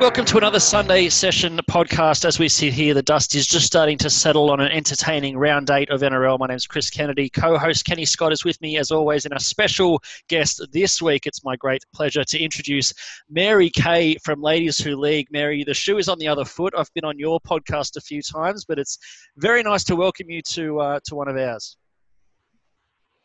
Welcome to another Sunday session podcast. As we sit here, the dust is just starting to settle on an entertaining round eight of NRL. My name is Chris Kennedy. Co host Kenny Scott is with me as always, and a special guest this week. It's my great pleasure to introduce Mary K from Ladies Who League. Mary, the shoe is on the other foot. I've been on your podcast a few times, but it's very nice to welcome you to, uh, to one of ours.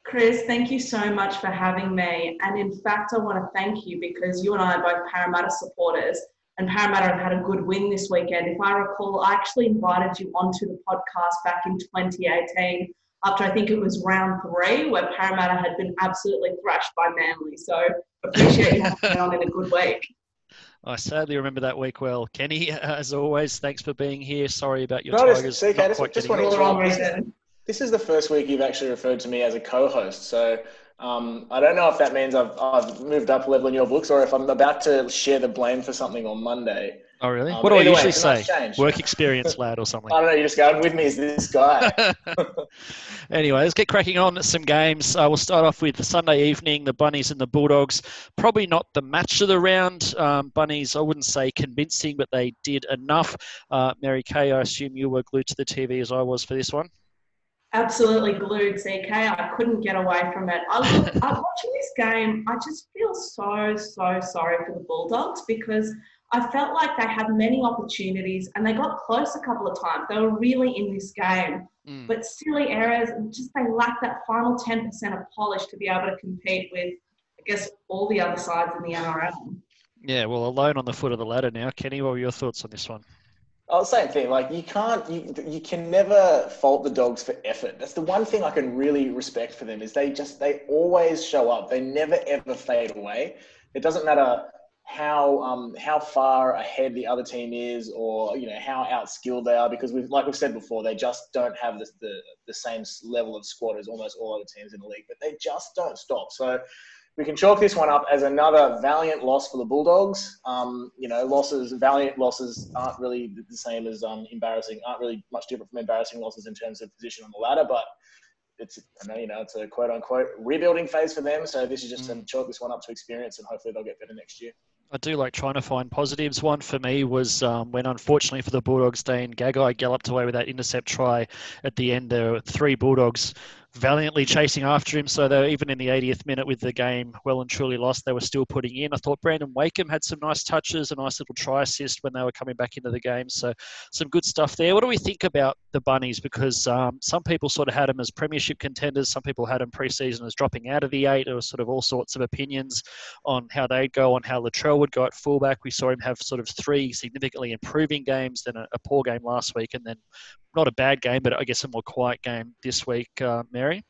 Chris, thank you so much for having me. And in fact, I want to thank you because you and I are both Parramatta supporters and Parramatta have had a good win this weekend. If I recall, I actually invited you onto the podcast back in 2018 after I think it was round three where Parramatta had been absolutely thrashed by Manly. So appreciate you having me on in a good week. I sadly remember that week well. Kenny, as always, thanks for being here. Sorry about your no, Tigers. CK, not just, just to this is the first week you've actually referred to me as a co-host. So um, I don't know if that means I've, I've moved up a level in your books or if I'm about to share the blame for something on Monday. Oh, really? Um, what do I usually way, say? Work experience lad or something? I don't know. You're just going with me as this guy. anyway, let's get cracking on some games. Uh, we'll start off with the Sunday evening, the Bunnies and the Bulldogs. Probably not the match of the round. Um, Bunnies, I wouldn't say convincing, but they did enough. Uh, Mary K, I assume you were glued to the TV as I was for this one absolutely glued CK. I couldn't get away from it. I I'm watching this game. I just feel so, so sorry for the Bulldogs because I felt like they had many opportunities and they got close a couple of times. They were really in this game, mm. but silly errors and just they lack that final 10% of polish to be able to compete with, I guess, all the other sides in the NRL. Yeah, well, alone on the foot of the ladder now. Kenny, what were your thoughts on this one? Oh, same thing. Like you can't, you, you can never fault the dogs for effort. That's the one thing I can really respect for them is they just they always show up. They never ever fade away. It doesn't matter how um, how far ahead the other team is, or you know how outskilled they are, because we've like we've said before, they just don't have the the, the same level of squad as almost all other teams in the league. But they just don't stop. So we can chalk this one up as another valiant loss for the Bulldogs. Um, you know, losses, valiant losses aren't really the same as um, embarrassing, aren't really much different from embarrassing losses in terms of position on the ladder, but it's, I know, you know, it's a quote unquote rebuilding phase for them. So this is just mm. to chalk this one up to experience and hopefully they'll get better next year. I do like trying to find positives. One for me was um, when, unfortunately for the Bulldogs, Dane Gagai galloped away with that intercept try at the end. There were three Bulldogs valiantly chasing after him. So they were even in the 80th minute with the game well and truly lost, they were still putting in. I thought Brandon Wakeham had some nice touches, a nice little try assist when they were coming back into the game. So some good stuff there. What do we think about the Bunnies? Because um, some people sort of had them as premiership contenders. Some people had them preseason as dropping out of the eight. There was sort of all sorts of opinions on how they'd go, on how Latrell would go at fullback. We saw him have sort of three significantly improving games, then a, a poor game last week, and then not a bad game, but I guess a more quiet game this week, uh, Mary.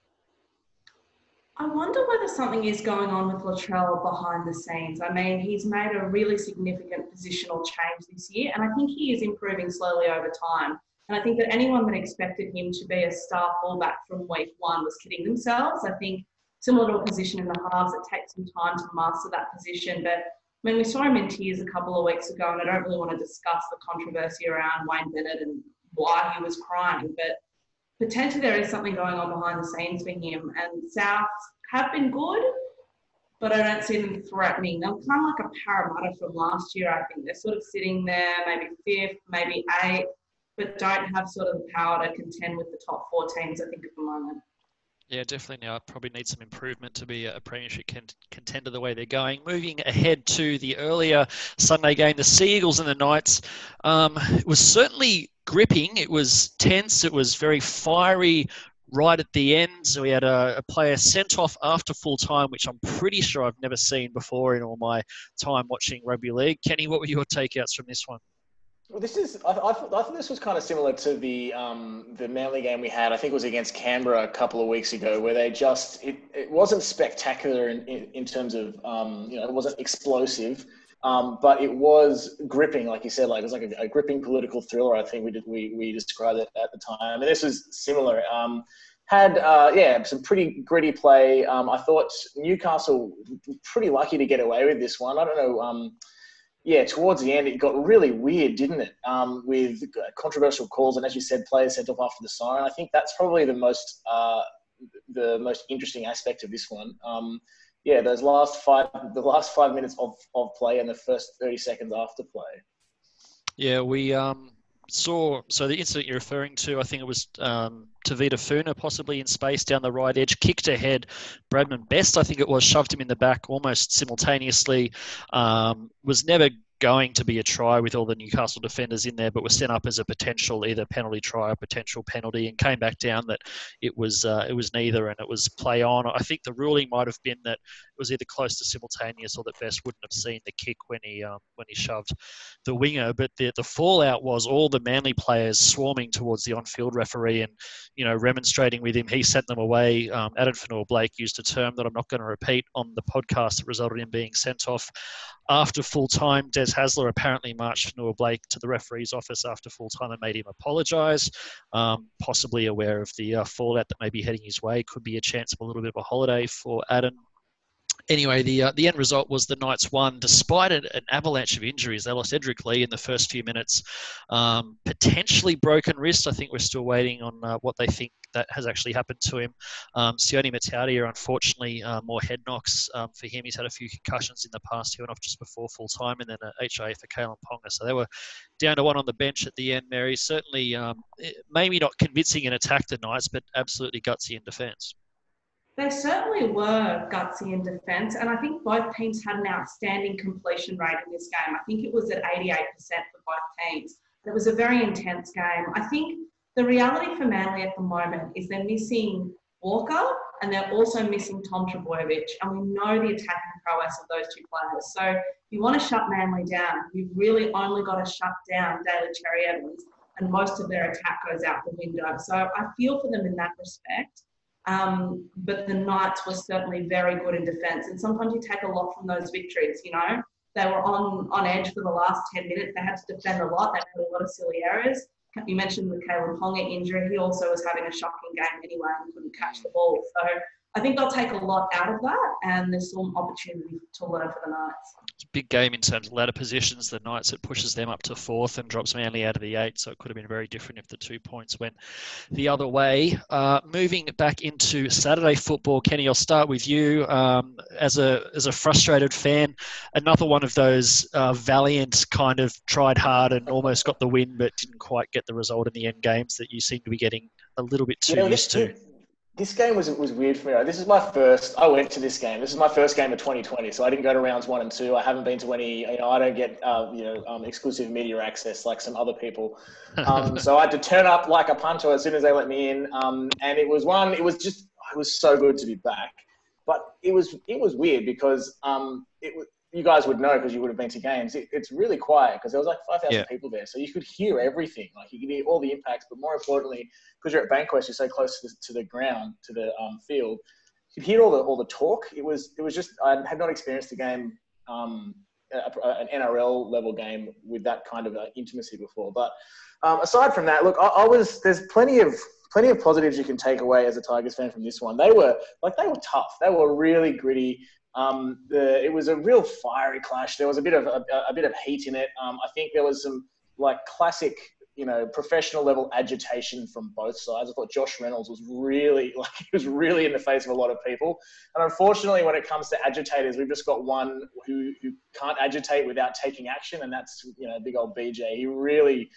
I wonder whether something is going on with Latrell behind the scenes. I mean, he's made a really significant positional change this year, and I think he is improving slowly over time. And I think that anyone that expected him to be a star fullback from week one was kidding themselves. I think similar to a position in the halves, it takes some time to master that position. But I mean, we saw him in tears a couple of weeks ago, and I don't really want to discuss the controversy around Wayne Bennett and why he was crying, but potentially there is something going on behind the scenes for him. And South have been good, but I don't see them threatening. They're kind of like a Parramatta from last year. I think they're sort of sitting there, maybe fifth, maybe eighth, but don't have sort of the power to contend with the top four teams. I think at the moment. Yeah, definitely now probably need some improvement to be a premiership contender the way they're going. Moving ahead to the earlier Sunday game, the Sea Eagles and the Knights. Um, it was certainly gripping. It was tense. It was very fiery right at the end. So we had a, a, player sent off after full time, which I'm pretty sure I've never seen before in all my time watching rugby league. Kenny, what were your takeouts from this one? Well, this is. I, I, I thought this was kind of similar to the um, the Manly game we had. I think it was against Canberra a couple of weeks ago, where they just it, it wasn't spectacular in, in, in terms of um, you know it wasn't explosive, um, but it was gripping, like you said, like it was like a, a, gripping political thriller. I think we did we we described it at the time, and this was similar. Um, had uh, yeah some pretty gritty play. Um, I thought Newcastle pretty lucky to get away with this one. I don't know um, yeah, towards the end, it got really weird, didn't it? Um, with controversial calls and, as you said, players sent off after the siren. I think that's probably the most uh, the most interesting aspect of this one. Um, yeah, those last five, the last five minutes of, of play and the first 30 seconds after play. Yeah, we um, saw, so the incident you're referring to, I think it was um, Tevita Funa possibly in space down the right edge, kicked ahead. Bradman Best, I think it was, shoved him in the back almost simultaneously. Um, was never going to be a try with all the Newcastle defenders in there, but was sent up as a potential either penalty try or potential penalty, and came back down that it was uh, it was neither, and it was play on. I think the ruling might have been that was either close to simultaneous or that Best wouldn't have seen the kick when he um, when he shoved the winger. But the the fallout was all the Manly players swarming towards the on-field referee and you know remonstrating with him. He sent them away. Um, Addin Fonua-Blake used a term that I'm not going to repeat on the podcast that resulted in being sent off after full time, Des Hasler apparently marched Fonua-Blake to the referee's office after full time and made him apologise, um, possibly aware of the uh, fallout that may be heading his way. Could be a chance of a little bit of a holiday for Addin anyway, the uh, the end result was the Knights won despite an, an, avalanche of injuries. They lost Edrick Lee in the first few minutes, um, potentially broken wrist. I think we're still waiting on uh, what they think that has actually happened to him. Um, Sione Matautia, unfortunately, uh, more head knocks um, for him. He's had a few concussions in the past. He went off just before full time, and then a HIA for Kalyn Ponga. So they were down to one on the bench at the end. Mary certainly um, maybe not convincing in attack the Knights, but absolutely gutsy in defence. They certainly were gutsy in defence, and I think both teams had an outstanding completion rate in this game. I think it was at 88% for both teams. It was a very intense game. I think the reality for Manly at the moment is they're missing Walker and they're also missing Tom Trbojevic, and we know the attacking prowess of those two players. So if you want to shut Manly down, you've really only got to shut down Daly Cherry Evans, and most of their attack goes out the window. So I feel for them in that respect. Um, but the Knights were certainly very good in defence. And sometimes you take a lot from those victories, you know. They were on, on edge for the last 10 minutes. They had to defend a lot. They had a lot of silly errors. You mentioned the Kalyn Ponga injury. He also was having a shocking game anyway and couldn't catch the ball. So I think they'll take a lot out of that, and there's some opportunity to learn for the Knights. It's a big game in terms of ladder positions. The Knights, it pushes them up to fourth and drops Manly out of the eight, so it could have been very different if the two points went the other way. Uh, moving back into Saturday football, Kenny, I'll start with you. Um, as a as a frustrated fan, another one of those uh, valiant kind of tried hard and almost got the win, but didn't quite get the result in the end games that you seem to be getting a little bit too used to this game was was weird for me. This is my first. I went to this game. This is my first game of 2020, so I didn't go to rounds one and two. I haven't been to any. You know, I don't get uh, you know um, exclusive media access like some other people. Um, so I had to turn up like a punter as soon as they let me in. Um, and it was one. It was just. It was so good to be back. But it was it was weird because um, it was you guys would know because you would have been to games. It, it's really quiet because there was like 5,000 yeah. people there. So you could hear everything. Like you could hear all the impacts, but more importantly, because you're at Bankwest, you're so close to the, to the ground, to the um, field, you could hear all the, all the talk. It was, it was just, I had not experienced a game, um, an NRL level game with that kind of uh, intimacy before. But um, aside from that, look, I, I was, there's plenty of, plenty of positives you can take away as a Tigers fan from this one. They were like they were tough. They were really gritty. Um, the, it was a real fiery clash. There was a bit of a, a bit of heat in it. Um, I think there was some like classic, you know, professional level agitation from both sides. I thought Josh Reynolds was really like he was really in the face of a lot of people. And unfortunately, when it comes to agitators, we've just got one who who can't agitate without taking action, and that's you know big old BJ. He really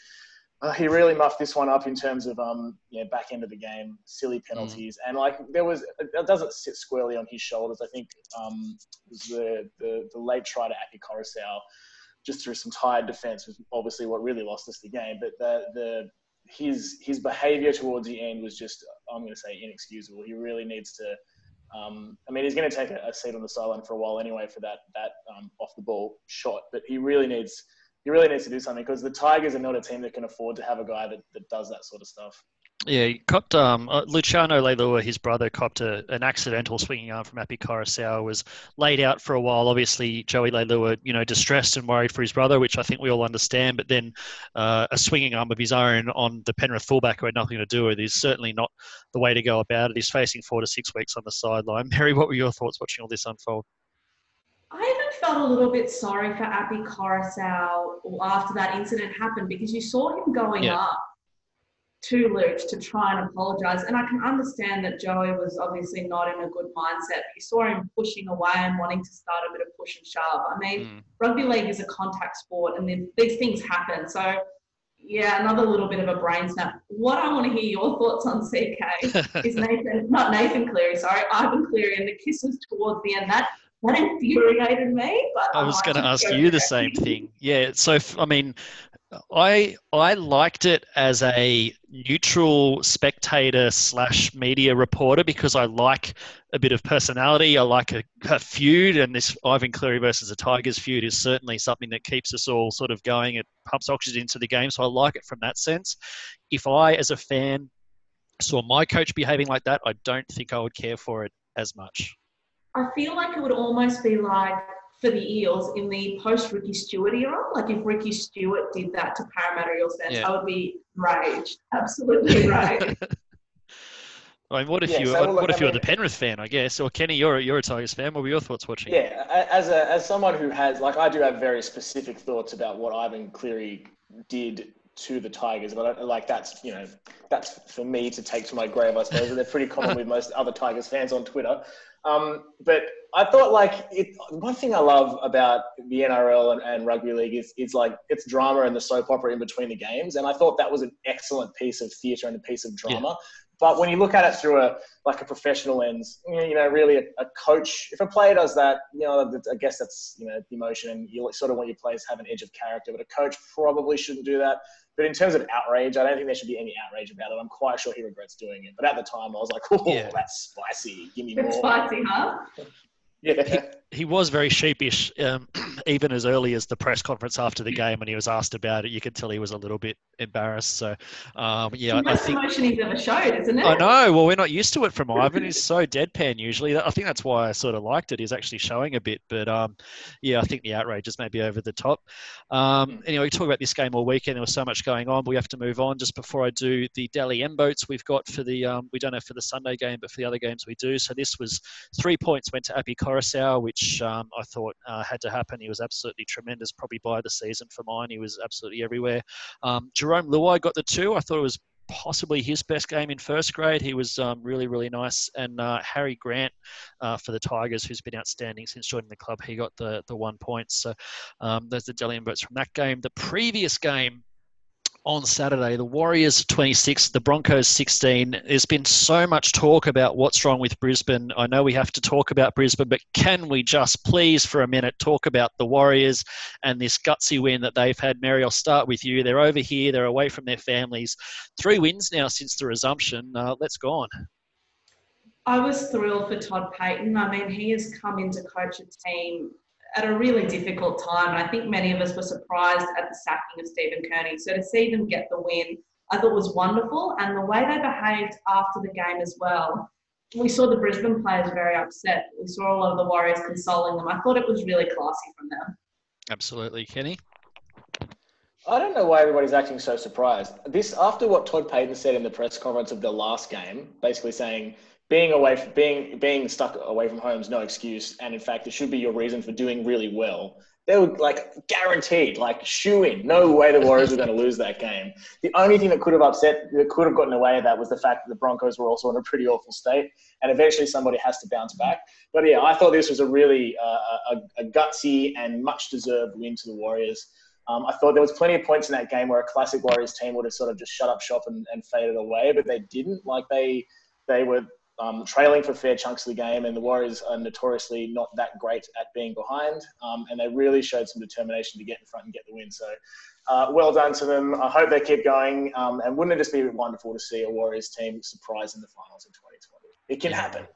uh, he really muffed this one up in terms of um yeah back end of the game, silly penalties, mm. and like there was it doesn't sit squarely on his shoulders. I think um the the, the late try to Api Koroisau just through some tired defence was obviously what really lost us the game. But the the his his behaviour towards the end was just I'm going to say inexcusable. He really needs to. Um, I mean, he's going to take a, a, seat on the sideline for a while anyway for that that um, off the ball shot, but he really needs he really needs to do something because the Tigers are not a team that can afford to have a guy that, that does that sort of stuff. Yeah, he copped um, uh, Luciano Leilua, his brother, copped a, an accidental swinging arm from Api Koroisau, was laid out for a while. Obviously, Joey Leilua, you know, distressed and worried for his brother, which I think we all understand. But then uh, a swinging arm of his own on the Penrith fullback who had nothing to do with it is certainly not the way to go about it. He's facing four to six weeks on the sideline. Mary, what were your thoughts watching all this unfold? I even felt a little bit sorry for Api Koroisau after that incident happened because you saw him going yeah. up to Luke to try and apologise. And I can understand that Joey was obviously not in a good mindset. You saw him pushing away and wanting to start a bit of push and shove. I mean, mm. rugby league is a contact sport and these things happen. So, yeah, another little bit of a brain snap. What I want to hear your thoughts on CK is Nathan, not Nathan Cleary, sorry, Ivan Cleary and the kisses towards the end. That that infuriated me. But I was going to ask you the same thing. Yeah. So I mean, I I liked it as a neutral spectator slash media reporter because I like a bit of personality. I like a, a, feud, and this Ivan Cleary versus the Tigers feud is certainly something that keeps us all sort of going. It pumps oxygen into the game, so I like it from that sense. If I, as a fan, saw my coach behaving like that, I don't think I would care for it as much. I feel like it would almost be like for the Eels in the post Ricky Stuart era. Like if Ricky Stuart did that to Parramatta Eels fans, yeah. I would be raged, absolutely raged. I mean, what if yeah, you so what, if you were the Penrith fan, I guess, or Kenny, you're you're a Tigers fan. What were your thoughts watching? Yeah, as a as someone who has like I do have very specific thoughts about what Ivan Cleary did to the Tigers, but I, like that's you know that's for me to take to my grave, I suppose. They're pretty common with most other Tigers fans on Twitter. Um, but I thought like it, one thing I love about the NRL and, and, rugby league is, is like it's drama and the soap opera in between the games. And I thought that was an excellent piece of theatre and a piece of drama. Yeah. But when you look at it through a like a professional lens, you know, really a, a, coach, if a player does that, you know, I guess that's you know the emotion, and you sort of want your players to have an edge of character. But a coach probably shouldn't do that. But in terms of outrage, I don't think there should be any outrage about it. I'm quite sure he regrets doing it. But at the time, I was like, "Oh, yeah. that's spicy. Give me more." spicy, huh? Yeah. He, was very sheepish, um, even as early as the press conference after the game when he was asked about it. You could tell he was a little bit embarrassed. So, um, yeah, I think emotion he's ever showed, isn't it? I know. Well, we're not used to it from Ivan. He's so deadpan usually. I think that's why I sort of liked it. He's actually showing a bit, but um, yeah, I think the outrage is maybe over the top. Um, hmm. anyway, we talk about this game all weekend. There was so much going on. But we have to move on. Just before I do the Dally M votes, we've got for the um, we don't have for the Sunday game, but for the other games we do. So this was three points went to Api Koroisau, which um, I thought uh, had to happen. He was absolutely tremendous, probably by the season for mine. He was absolutely everywhere. Um, Jarome Luai got the two. I thought it was possibly his best game in first grade. He was um, really, really nice. And uh, Harry Grant uh, for the Tigers, who's been outstanding since joining the club, he got the the one point. So um, there's the M votes from that game. The previous game on Saturday. The Warriors 26, the Broncos 16. There's been so much talk about what's wrong with Brisbane. I know we have to talk about Brisbane, but can we just please for a minute talk about the Warriors and this gutsy win that they've had? Mary, I'll start with you. They're over here, they're away from their families. Three wins now since the resumption. Uh, let's go on. I was thrilled for Todd Payten. I mean, he has come in to coach a team at a really difficult time. And I think many of us were surprised at the sacking of Stephen Kearney. So to see them get the win, I thought was wonderful. And the way they behaved after the game as well. We saw the Brisbane players very upset. We saw a lot of the Warriors consoling them. I thought it was really classy from them. Absolutely. Kenny? I don't know why everybody's acting so surprised. This after what Todd Payten said in the press conference of the last game, basically saying being away from being being stuck away from home is no excuse, and in fact, it should be your reason for doing really well. They were like guaranteed, like shoe in. No way the Warriors were going to lose that game. The only thing that could have upset, that could have gotten away of that, was the fact that the Broncos were also in a pretty awful state, and eventually somebody has to bounce back. But yeah, I thought this was a really uh, a, a gutsy and much deserved win to the Warriors. Um, I thought there was plenty of points in that game where a classic Warriors team would have sort of just shut up shop and, and faded away, but they didn't. Like they they were um, trailing for fair chunks of the game, and the Warriors are notoriously not that great at being behind. Um, and they really showed some determination to get in front and get the win. So, uh, well done to them. I hope they keep going. Um, and wouldn't it just be wonderful to see a Warriors team surprise in the finals in 2020? It can happen.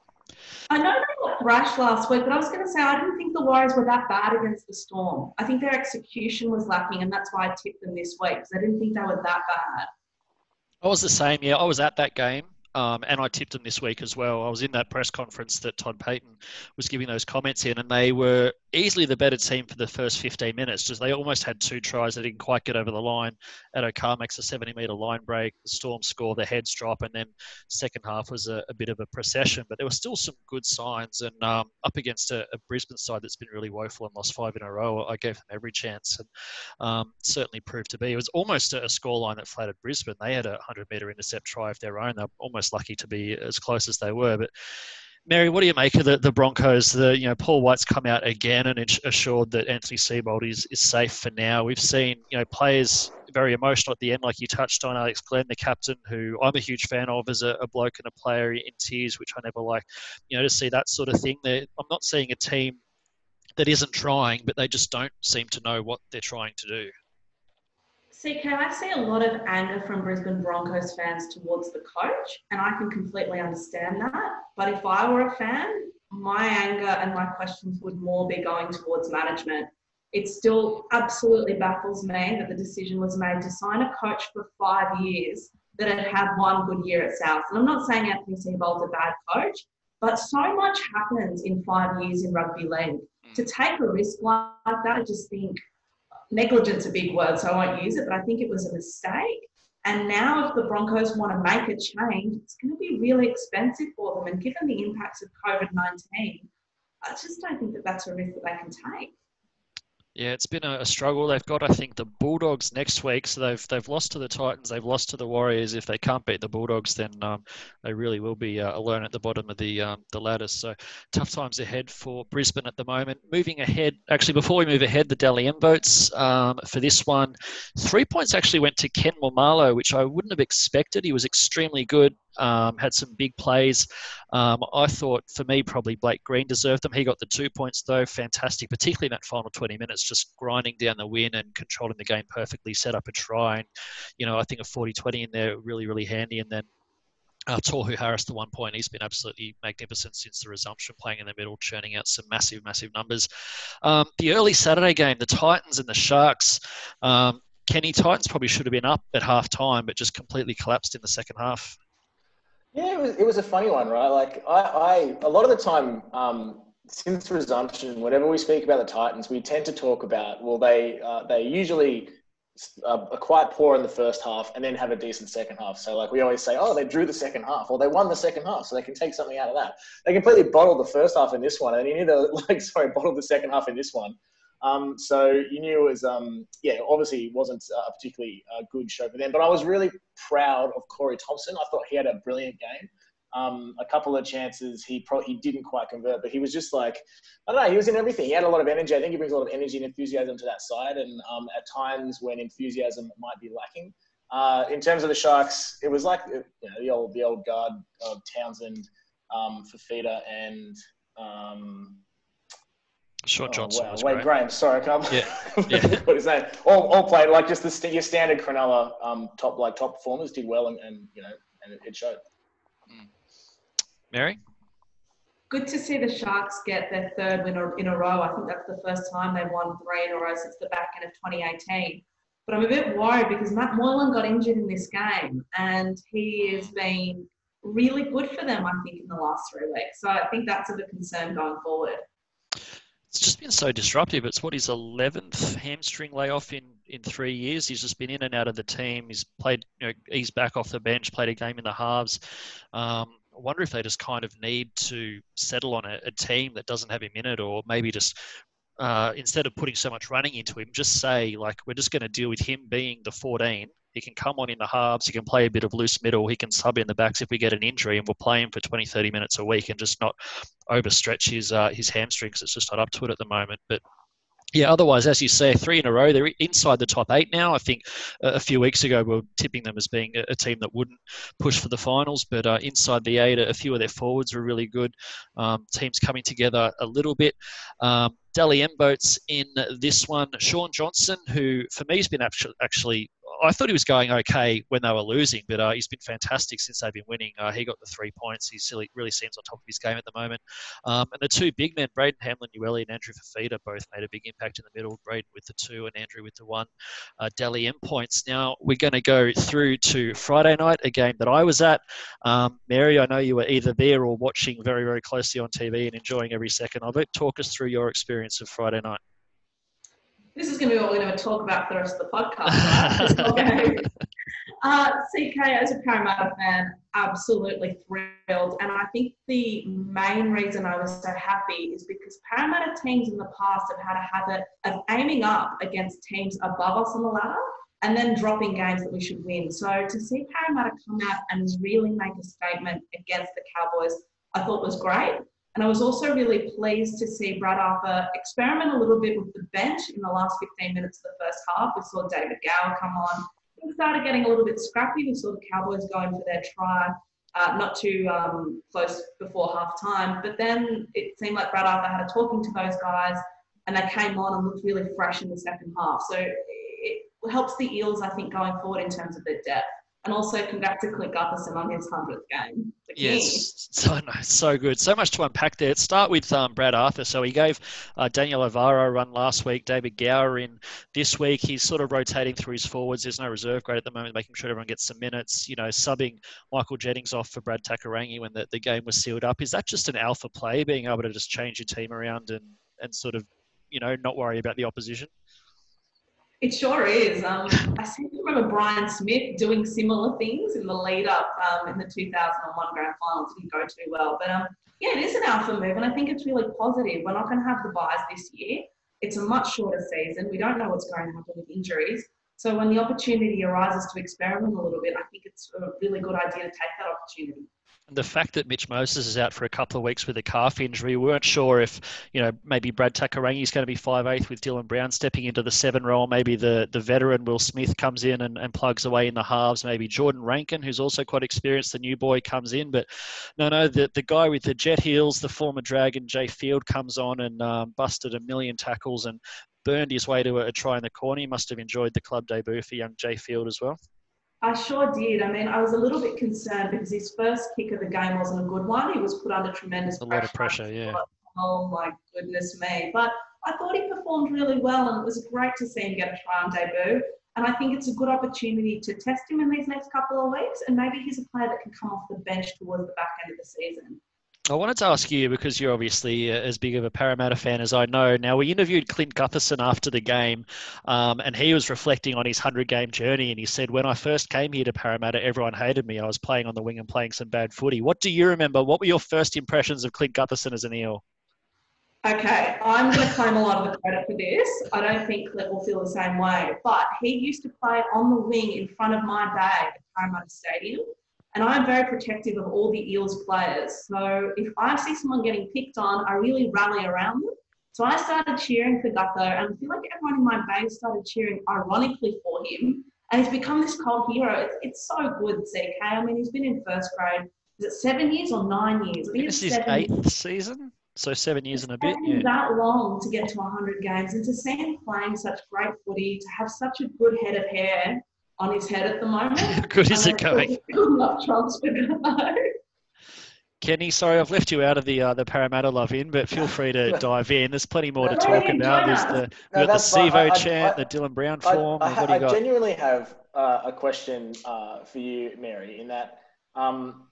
I know they got thrashed last week, but I was going to say I didn't think the Warriors were that bad against the Storm. I think their execution was lacking, and that's why I tipped them this week because I didn't think they were that bad. I was the same. Yeah, I was at that game. Um, and I tipped them this week as well. I was in that press conference that Todd Payten was giving those comments in, and they were easily the better team for the first 15 minutes. Just they almost had two tries. They didn't quite get over the line. Addo-Carr makes a 70 metre line break. The Storm score, the heads drop, and then second half was a, a bit of a procession. But there were still some good signs. And um, up against a, a, Brisbane side that's been really woeful and lost five in a row, I gave them every chance, and um, certainly proved to be. It was almost a, a scoreline that flattered Brisbane. They had a 100 metre intercept try of their own. They're almost lucky to be as close as they were, but Mary, what do you make of the, the Broncos? The you know Paul White's come out again and assured that Anthony Seibold is, is safe for now. We've seen you know players very emotional at the end, like you touched on Alex Glenn, the captain, who I'm a huge fan of as a, a bloke and a player in tears, which I never like. You know to see that sort of thing. They're, I'm not seeing a team that isn't trying, but they just don't seem to know what they're trying to do. CK, I see a lot of anger from Brisbane Broncos fans towards the coach, and I can completely understand that. But if I were a fan, my anger and my questions would more be going towards management. It still absolutely baffles me that the decision was made to sign a coach for five years that had had one good year at South. And I'm not saying Anthony Seibold's a bad coach, but so much happens in five years in rugby league. Hmm. To take a risk like that, I just think negligence a big word, so I won't use it, but I think it was a mistake. And now, if the Broncos want to make a change, it's going to be really expensive for them. And given the impacts of COVID 19, I just don't think that that's a risk that they can take. Yeah, it's been a, struggle. They've got, I think, the Bulldogs next week. So they've they've lost to the Titans. They've lost to the Warriors. If they can't beat the Bulldogs, then um, they really will be uh, alone at the bottom of the um, the ladder. So tough times ahead for Brisbane at the moment. Moving ahead, actually, before we move ahead, the Dally M votes um, for this one, three points actually went to Ken Maumalo, which I wouldn't have expected. He was extremely good um, had some big plays. Um, I thought for me, probably Blake Green deserved them. He got the two points though, fantastic, particularly in that final 20 minutes, just grinding down the win and controlling the game perfectly, set up a try. And, you know, I think a 40 20 in there, really, really handy. And then uh, Tohu Harris, the one point, he's been absolutely magnificent since the resumption, playing in the middle, churning out some massive, massive numbers. Um, the early Saturday game, the Titans and the Sharks. Um, Kenny Titans probably should have been up at half time, but just completely collapsed in the second half. Yeah, it was, it was a funny one, right? Like I, I a lot of the time um, since resumption, whenever we speak about the Titans, we tend to talk about well, they uh, they usually uh, are quite poor in the first half and then have a decent second half. So like we always say, oh, they drew the second half or they won the second half, so they can take something out of that. They completely bottled the first half in this one, and you need to like sorry, bottled the second half in this one. Um, so you knew it was, um, yeah, obviously it wasn't a particularly uh, good show for them, but I was really proud of Corey Thompson. I thought he had a brilliant game. Um, a couple of chances he pro- he didn't quite convert, but he was just like I don't know. He was in everything. He had a lot of energy. I think he brings a lot of energy and enthusiasm to that side. And um, at times when enthusiasm might be lacking, uh, in terms of the Sharks, it was like you know the old the old guard of Townsend, um, Fifita, and Shaun oh, Johnson. Wow. Wade great. Graham, sorry, I can't yeah. yeah. what is that? All, all played like just the your standard Cronulla um, top like top performers did well, and, and you know, and it, it showed. Mm. Mary. Good to see the Sharks get their third win in a row. I think that's the first time they've won three in a row since the back end of 2018. But I'm a bit worried because Matt Moylan got injured in this game, and he has been really good for them. I think in the last three weeks. So I think that's of a concern going forward it's just been so disruptive. It's what his 11th hamstring layoff in, in three years. He's just been in and out of the team. He's played, you know, he's back off the bench, played a game in the halves. Um, I wonder if they just kind of need to settle on a, a team that doesn't have him in it, or maybe just uh, instead of putting so much running into him, just say like we're just going to deal with him being the 14 he can come on in the halves. He can play a bit of loose middle. He can sub in the backs if we get an injury, and we'll play him for 20, 30 minutes a week and just not overstretch his uh, his hamstrings. It's just not up to it at the moment. But yeah, otherwise, as you say, three in a row. They're inside the top eight now. I think a few weeks ago we were tipping them as being a team that wouldn't push for the finals, but uh, inside the eight, a few of their forwards were really good. Um, teams coming together a little bit. Um, Dally M votes in this one. Shaun Johnson, who for me has been actually I thought he was going okay when they were losing, but uh, he's been fantastic since they've been winning. Uh, he got the three points. He really, really seems on top of his game at the moment. Um, and the two big men, Braden Hamlin Uele and Andrew Fifita, both made a big impact in the middle. Braden with the two and Andrew with the one. Uh, Dally M points. Now we're going to go through to Friday night, a game that I was at. Um, Mary, I know you were either there or watching very, very closely on TV and enjoying every second of it. Talk us through your experience of Friday night this is going to be what we're going to talk about for the rest of the podcast. Right? uh, CK, as a Parramatta fan, absolutely thrilled. And I think the main reason I was so happy is because Parramatta teams in the past have had a habit of aiming up against teams above us on the ladder and then dropping games that we should win. So to see Parramatta come out and really make a statement against the Cowboys, I thought was great. And I was also really pleased to see Brad Arthur experiment a little bit with the bench in the last 15 minutes of the first half. We saw David Gower come on. We started getting a little bit scrappy. We saw the Cowboys going for their try, uh, not too um, close before half time. But then it seemed like Brad Arthur had a talking to those guys and they came on and looked really fresh in the second half. So it helps the Eels, I think, going forward in terms of their depth. And also, congrats to Clint Gutherson on his 100th game. Yes, so so good. So much to unpack there. Let's start with um, Brad Arthur. So he gave uh, Daniel Alvaro a run last week, David Gower in this week. He's sort of rotating through his forwards. There's no reserve grade at the moment, making sure everyone gets some minutes. You know, subbing Michael Jennings off for Brad Takairangi when the, the game was sealed up. Is that just an alpha play, being able to just change your team around and, and sort of, you know, not worry about the opposition? It sure is. Um, I seem to remember Brian Smith doing similar things in the lead up um, in the 2001 grand final. Didn't go too well. But um, yeah, it is an alpha move, and I think it's really positive. We're not going to have the buys this year. It's a much shorter season. We don't know what's going to happen with injuries. So when the opportunity arises to experiment a little bit, I think it's a really good idea to take that opportunity the fact that Mitch Moses is out for a couple of weeks with a calf injury, we weren't sure if, you know, maybe Brad Takairangi is going to be 5'8 with Dylan Brown stepping into the seven role. Maybe the, the veteran Will Smith comes in and, and plugs away in the halves. Maybe Jordan Rankin, who's also quite experienced, the new boy, comes in. But no, no, the, the guy with the jet heels, the former Dragon, Jai Field, comes on and um, busted a million tackles and burned his way to a, a try in the corner. He must have enjoyed the club debut for young Jai Field as well. I sure did. I mean, I was a little bit concerned because his first kick of the game wasn't a good one. He was put under tremendous a pressure. lot of pressure, yeah. Oh my goodness me! But I thought he performed really well, and it was great to see him get a try on debut. And I think it's a good opportunity to test him in these next couple of weeks, and maybe he's a player that can come off the bench towards the back end of the season. I wanted to ask you because you're obviously uh, as big of a Parramatta fan as I know. Now, we interviewed Clint Gutherson after the game, um, and he was reflecting on his 100 game journey. And he said, When I first came here to Parramatta, everyone hated me. I was playing on the wing and playing some bad footy. What do you remember? What were your first impressions of Clint Gutherson as an Eel? Okay, I'm going to claim a lot of the credit for this. I don't think Clint will feel the same way, but he used to play on the wing in front of my bag at Parramatta Stadium. And I'm very protective of all the Eels players. So if I see someone getting picked on, I really rally around them. So I started cheering for Gutho, and I feel like everyone in my base started cheering ironically for him. And he's become this cult hero. It's, it's so good, CK. I mean, he's been in first grade. Is it seven years or nine years? This is his eighth years. season. So seven years and a bit. Yeah. That long to get to 100 games and to see him playing such great footy, to have such a good head of hair, on his head at the moment. How good is it going? Not transfer Kenny, sorry, I've left you out of the uh, the Parramatta love in, but feel free to dive in. There's plenty more to talk about. There's the, no, the Sivo chant, I, the Dylan Brown form. I, I, I genuinely have uh, a question uh, for you, Mary, in that um,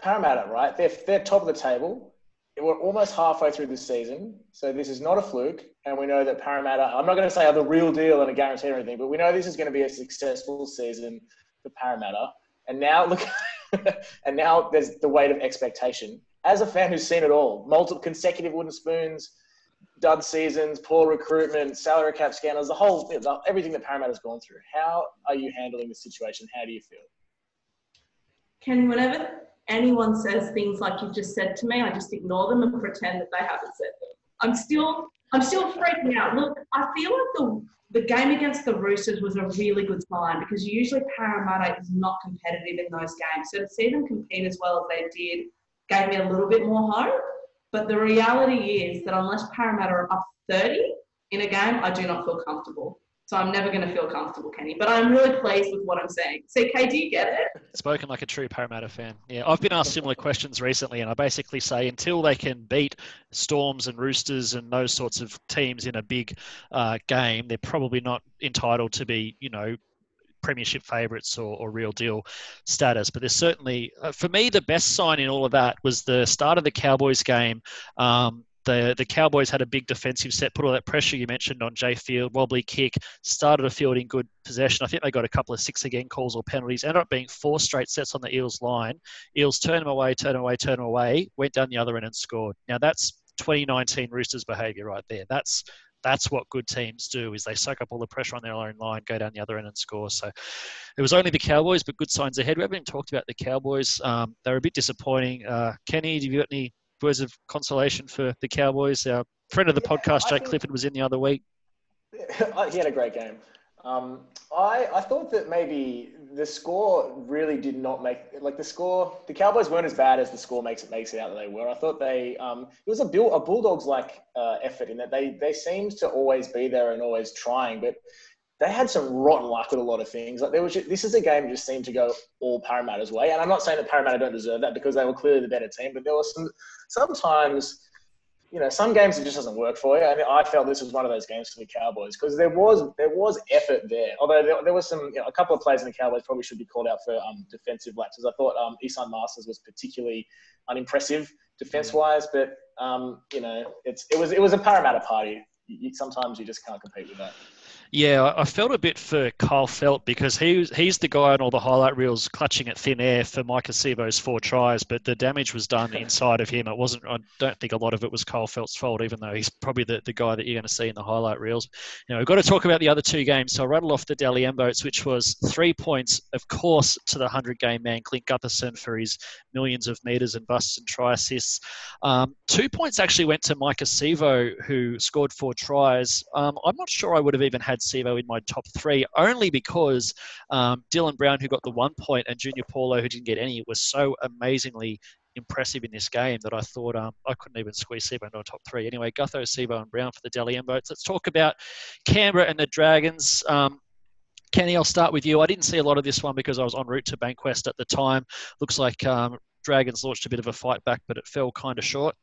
Parramatta, right? They're, they're top of the table we're almost halfway through the season, so this is not a fluke, and we know that Parramatta. I'm not going to say are the real deal and a guarantee or anything, but we know this is going to be a successful season for Parramatta. And now look, and now there's the weight of expectation. As a fan who's seen it all, multiple consecutive wooden spoons, dud seasons, poor recruitment, salary cap scandals, the whole everything that Parramatta's gone through. How are you handling the situation? How do you feel? Can whenever anyone says things like you've just said to me, I just ignore them and pretend that they haven't said them. I'm still I'm still freaking out. Look, I feel like the the game against the Roosters was a really good sign because usually Parramatta is not competitive in those games. So to see them compete as well as they did gave me a little bit more hope. But the reality is that unless Parramatta are up 30 in a game, I do not feel comfortable. So I'm never going to feel comfortable, Kenny. But I'm really pleased with what I'm saying. CK, do you get it? Spoken like a true Parramatta fan. Yeah, I've been asked similar questions recently, and I basically say until they can beat Storms and Roosters and those sorts of teams in a big uh, game, they're probably not entitled to be, you know, premiership favourites or, or, real deal status. But there's certainly, uh, for me, the best sign in all of that was the start of the Cowboys game. Um, the the Cowboys had a big defensive set, put all that pressure you mentioned on Jai Field, wobbly kick, started a field in good possession. I think they got a couple of six again calls or penalties. Ended up being four straight sets on the Eels line. Eels turn them away, turn them away, turn them away. Went down the other end and scored. Now that's 2019 Roosters behaviour right there. That's that's what good teams do is they soak up all the pressure on their own line, go down the other end and score. So it was only the Cowboys, but good signs ahead. We haven't even talked about the Cowboys. Um, they were a bit disappointing. Uh, Kenny, have you got any words of consolation for the Cowboys. Our friend of the yeah, podcast, Jake Clifford, was in the other week. he had a great game. Um, I, I thought that maybe the score really did not make like the score. The Cowboys weren't as bad as the score makes it makes it out that they were. I thought they um, it was a, bull, a Bulldogs like uh, effort in that they they seemed to always be there and always trying, but they had some rotten luck with a lot of things. Like there was, just, this is a game just seemed to go all Parramatta's way. And I'm not saying that Parramatta don't deserve that because they were clearly the better team, but there was some sometimes, you know, some games it just doesn't work for you. And I felt this was one of those games for the Cowboys because there was there was effort there. Although there, there was some, you know, a couple of players in the Cowboys probably should be called out for um, defensive lapses. I thought um, Esan Marsters was particularly unimpressive defense wise, but um, you know, it's it was it was a Parramatta party. You, sometimes you just can't compete with that. Yeah, I felt a bit for Kyle Feldt because he he's the guy on all the highlight reels clutching at thin air for Mike Sivo's four tries, but the damage was done inside of him. It wasn't. I don't think a lot of it was Kyle Feldt's fault, even though he's probably the, the guy that you're going to see in the highlight reels. You know, we've got to talk about the other two games. So I'll rattle off the M votes, which was three points, of course, to the 100 game man, Clint Gutherson, for his millions of metres and busts and try assists. Um, two points actually went to Mike Sivo, who scored four tries. Um, I'm not sure I would have even had Sivo in my top three, only because um, Dylan Brown, who got the one point, and Junior Paulo, who didn't get any, was so amazingly impressive in this game that I thought um, I couldn't even squeeze Sivo into a top three. Anyway, Gutho, Sivo, and Brown for the Dally votes. Let's talk about Canberra and the Dragons. Um, Kenny, I'll start with you. I didn't see a lot of this one because I was en route to Bankwest at the time. Looks like um, Dragons launched a bit of a fight back, but it fell kind of short.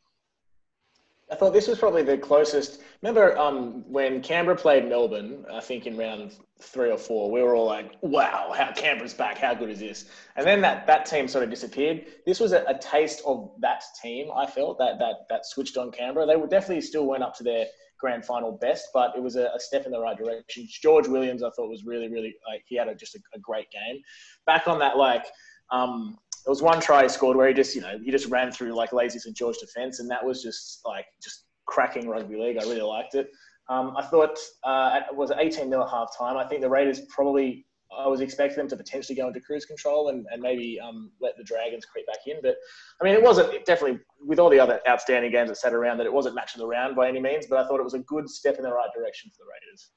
I thought this was probably the closest. Remember um, when Canberra played Melbourne? I think in round three or four, we were all like, "Wow, how Canberra's back! How good is this?" And then that that team sort of disappeared. This was a, a taste of that team. I felt that that that switched on Canberra. They were definitely still went up to their grand final best, but it was a, a, step in the right direction. George Williams, I thought was really, really like he had a, just a, a, great game. Back on that, like um, there was one try he scored where he just, you know, he just ran through like lazy St George defence, and that was just like just cracking rugby league. I really liked it. Um, I thought uh, it was 18 nil at half time. I think the Raiders probably, I was expecting them to potentially go into cruise control and, and maybe um, let the Dragons creep back in. But I mean, it wasn't definitely with all the other outstanding games that sat around that it wasn't match of the round by any means. But I thought it was a good step in the right direction for the Raiders.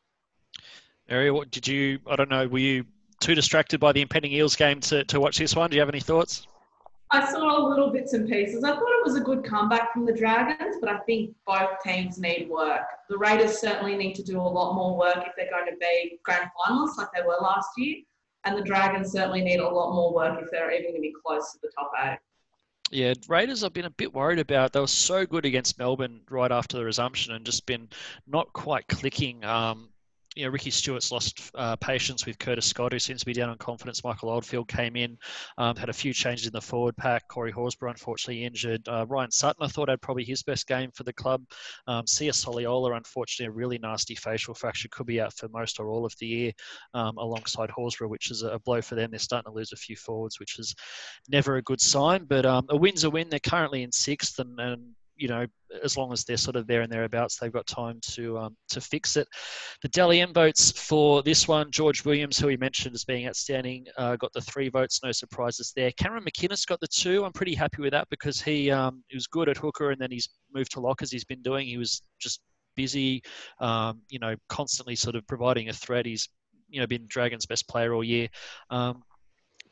Mary, what did you? I don't know. Were you too distracted by the impending Eels game to, to watch this one. Do you have any thoughts? I saw little bits and pieces. I thought it was a good comeback from the Dragons, but I think both teams need work. The Raiders certainly need to do a lot more work if they're going to be grand finalists like they were last year. And the Dragons certainly need a lot more work if they're even going to be close to the top eight. Yeah, Raiders I've been a bit worried about. They were so good against Melbourne right after the resumption and just been not quite clicking. Um, you know, Ricky Stuart's lost uh, patience with Curtis Scott, who seems to be down on confidence. Michael Oldfield came in, um, had a few changes in the forward pack. Corey Horsburgh, unfortunately, injured. Uh, Ryan Sutton, I thought, had probably his best game for the club. Um, Sia Soliola, unfortunately, a really nasty facial fracture, could be out for most or all of the year um, alongside Horsburgh, which is a blow for them. They're starting to lose a few forwards, which is never a good sign. But um, a win's a win. They're currently in sixth, and, and you know, as long as they're sort of there and thereabouts, they've got time to um, to fix it. The Dally M votes for this one, George Williams, who we mentioned as being outstanding, uh, got the three votes. No surprises there. Cameron McInnes got the two. I'm pretty happy with that because he um, he was good at hooker and then he's moved to lock as he's been doing. He was just busy, um, you know, constantly sort of providing a threat. He's you know been Dragons' best player all year. Um,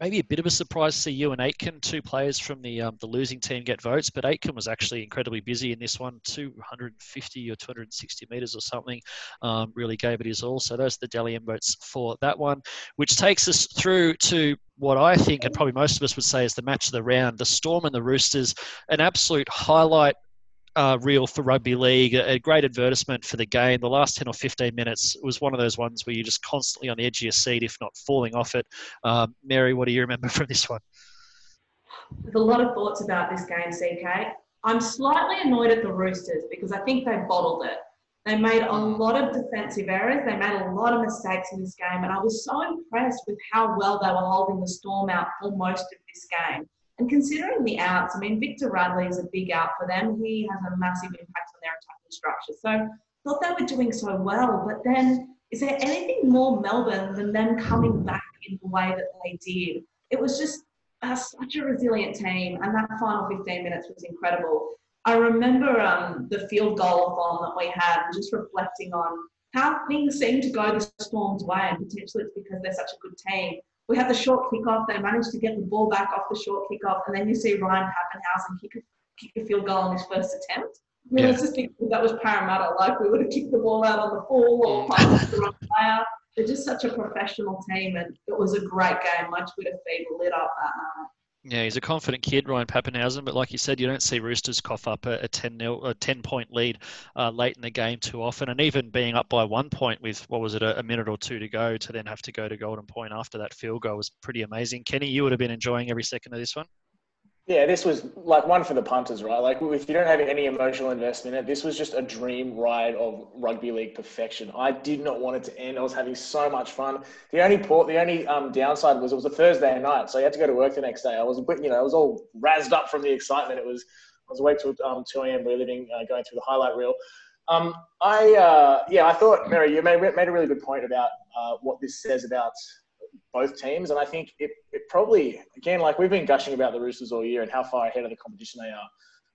maybe a bit of a surprise to see you and Aitken, two players from the um, the losing team, get votes. But Aitken was actually incredibly busy in this one, 250 or 260 metres or something. Um, really gave it his all. So those are the M votes for that one, which takes us through to what I think, and probably most of us would say, is the match of the round: the Storm and the Roosters. An absolute highlight uh, reel for rugby league, a, great advertisement for the game. The last 10 or 15 minutes was one of those ones where you're just constantly on the edge of your seat, if not falling off it. Um, Mary, what do you remember from this one? With a lot of thoughts about this game, CK. I'm slightly annoyed at the Roosters because I think they bottled it. They made a lot of defensive errors. They made a lot of mistakes in this game, and I was so impressed with how well they were holding the storm out for most of this game. And considering the outs, I mean, Victor Radley is a big out for them. He has a massive impact on their attacking structure. So thought they were doing so well. But then, is there anything more Melbourne than them coming back in the way that they did? It was just uh, such a resilient team, and that final 15 minutes was incredible. I remember um, the field goal bomb that we had, and just reflecting on how things seem to go the Storm's way, and potentially it's because they're such a good team we had the short kickoff. They managed to get the ball back off the short kickoff, and then you see Ryan Papenhuyzen kick a, kick a field goal on his first attempt. I mean, yeah. let's just think that was Parramatta. Like we would have kicked the ball out on the full or passed the wrong player. They're just such a professional team, and it was a great game. My Twitter feed lit up that night. Yeah, he's a confident kid, Ryan Papenhuyzen. But like you said, you don't see Roosters cough up a, a 10 nil, a 10 point lead uh, late in the game too often. And even being up by one point with, what was it, a, a, minute or two to go to then have to go to Golden Point after that field goal was pretty amazing. Kenny, you would have been enjoying every second of this one. Yeah, this was like one for the punters, right? Like if you don't have any emotional investment in it, this was just a dream ride of rugby league perfection. I did not want it to end. I was having so much fun. The only port, the only um, downside was it was a Thursday night, so you had to go to work the next day. I was, you know, I was all razzed up from the excitement. It was, I was awake till um, 2 a.m. We are living, uh, going through the highlight reel. Um, I, uh, yeah, I thought Mary, you made, made a really good point about uh, what this says about both teams. And I think it, it probably, again, like we've been gushing about the Roosters all year and how far ahead of the competition they are.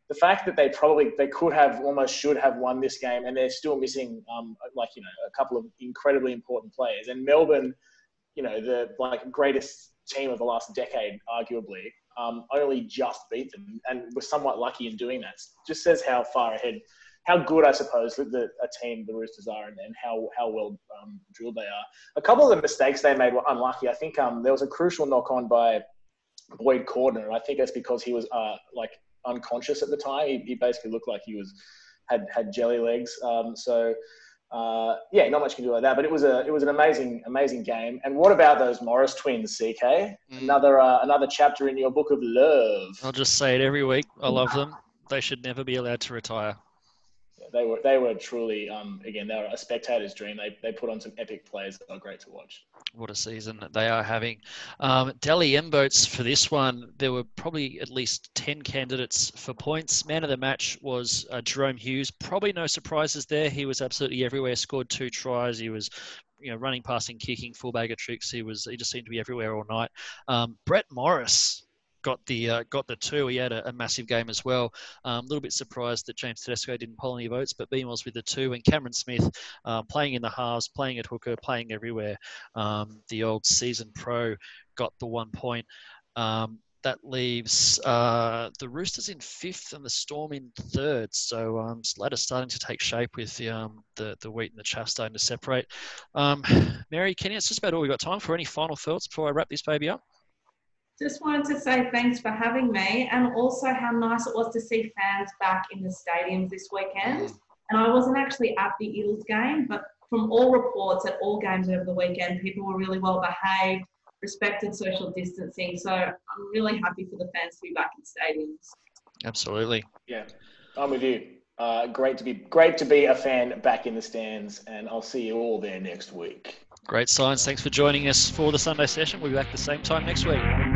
The fact that they probably, they could have, almost should have won this game and they're still missing, um, like, you know, a couple of incredibly important players. And Melbourne, you know, the like greatest team of the last decade, arguably, um, only just beat them and was somewhat lucky in doing that. Just says how far ahead how good I suppose the, a team the Roosters are and, and how how well um, drilled they are. A couple of the mistakes they made were unlucky. I think um, there was a crucial knock on by Boyd Cordner, and I think that's because he was uh, like unconscious at the time. He, he, basically looked like he was had had jelly legs. Um, so. Uh, yeah, not much can do like that, but it was a it was an amazing amazing game. And what about those Morris twins, CK? Mm. Another uh, another chapter in your book of love. I'll just say it every week. I love them. They should never be allowed to retire they were they were truly um, again they were a spectator's dream. They they put on some epic plays that are great to watch. What a season they are having. Um, M votes for this one. There were probably at least ten candidates for points. Man of the match was uh, Jahrome Hughes. Probably no surprises there. He was absolutely everywhere. Scored two tries. He was you know, running, passing, kicking, full bag of tricks. He was he just seemed to be everywhere all night. Um, Brett Morris got the uh, got the two. He had a, a massive game as well. A um, little bit surprised that James Tedesco didn't poll any votes, but Beam was with the two. And Cameron Smith uh, playing in the halves, playing at hooker, playing everywhere. Um, the old season pro got the one point. Um, that leaves uh, the Roosters in fifth and the Storm in third. So um, ladder's starting to take shape with the, um, the the wheat and the chaff starting to separate. Um, Mary, Kenny, it's just about all we've got time for. Any final thoughts before I wrap this baby up? Just wanted to say thanks for having me and also how nice it was to see fans back in the stadiums this weekend. And I wasn't actually at the Eels game, but from all reports at all games over the weekend, people were really well behaved, respected social distancing. So I'm really happy for the fans to be back in stadiums. Absolutely. Yeah, I'm with you. Uh, great to be great to be a fan back in the stands, and I'll see you all there next week. Great signs. Thanks for joining us for the Sunday session. We'll be back the same time next week.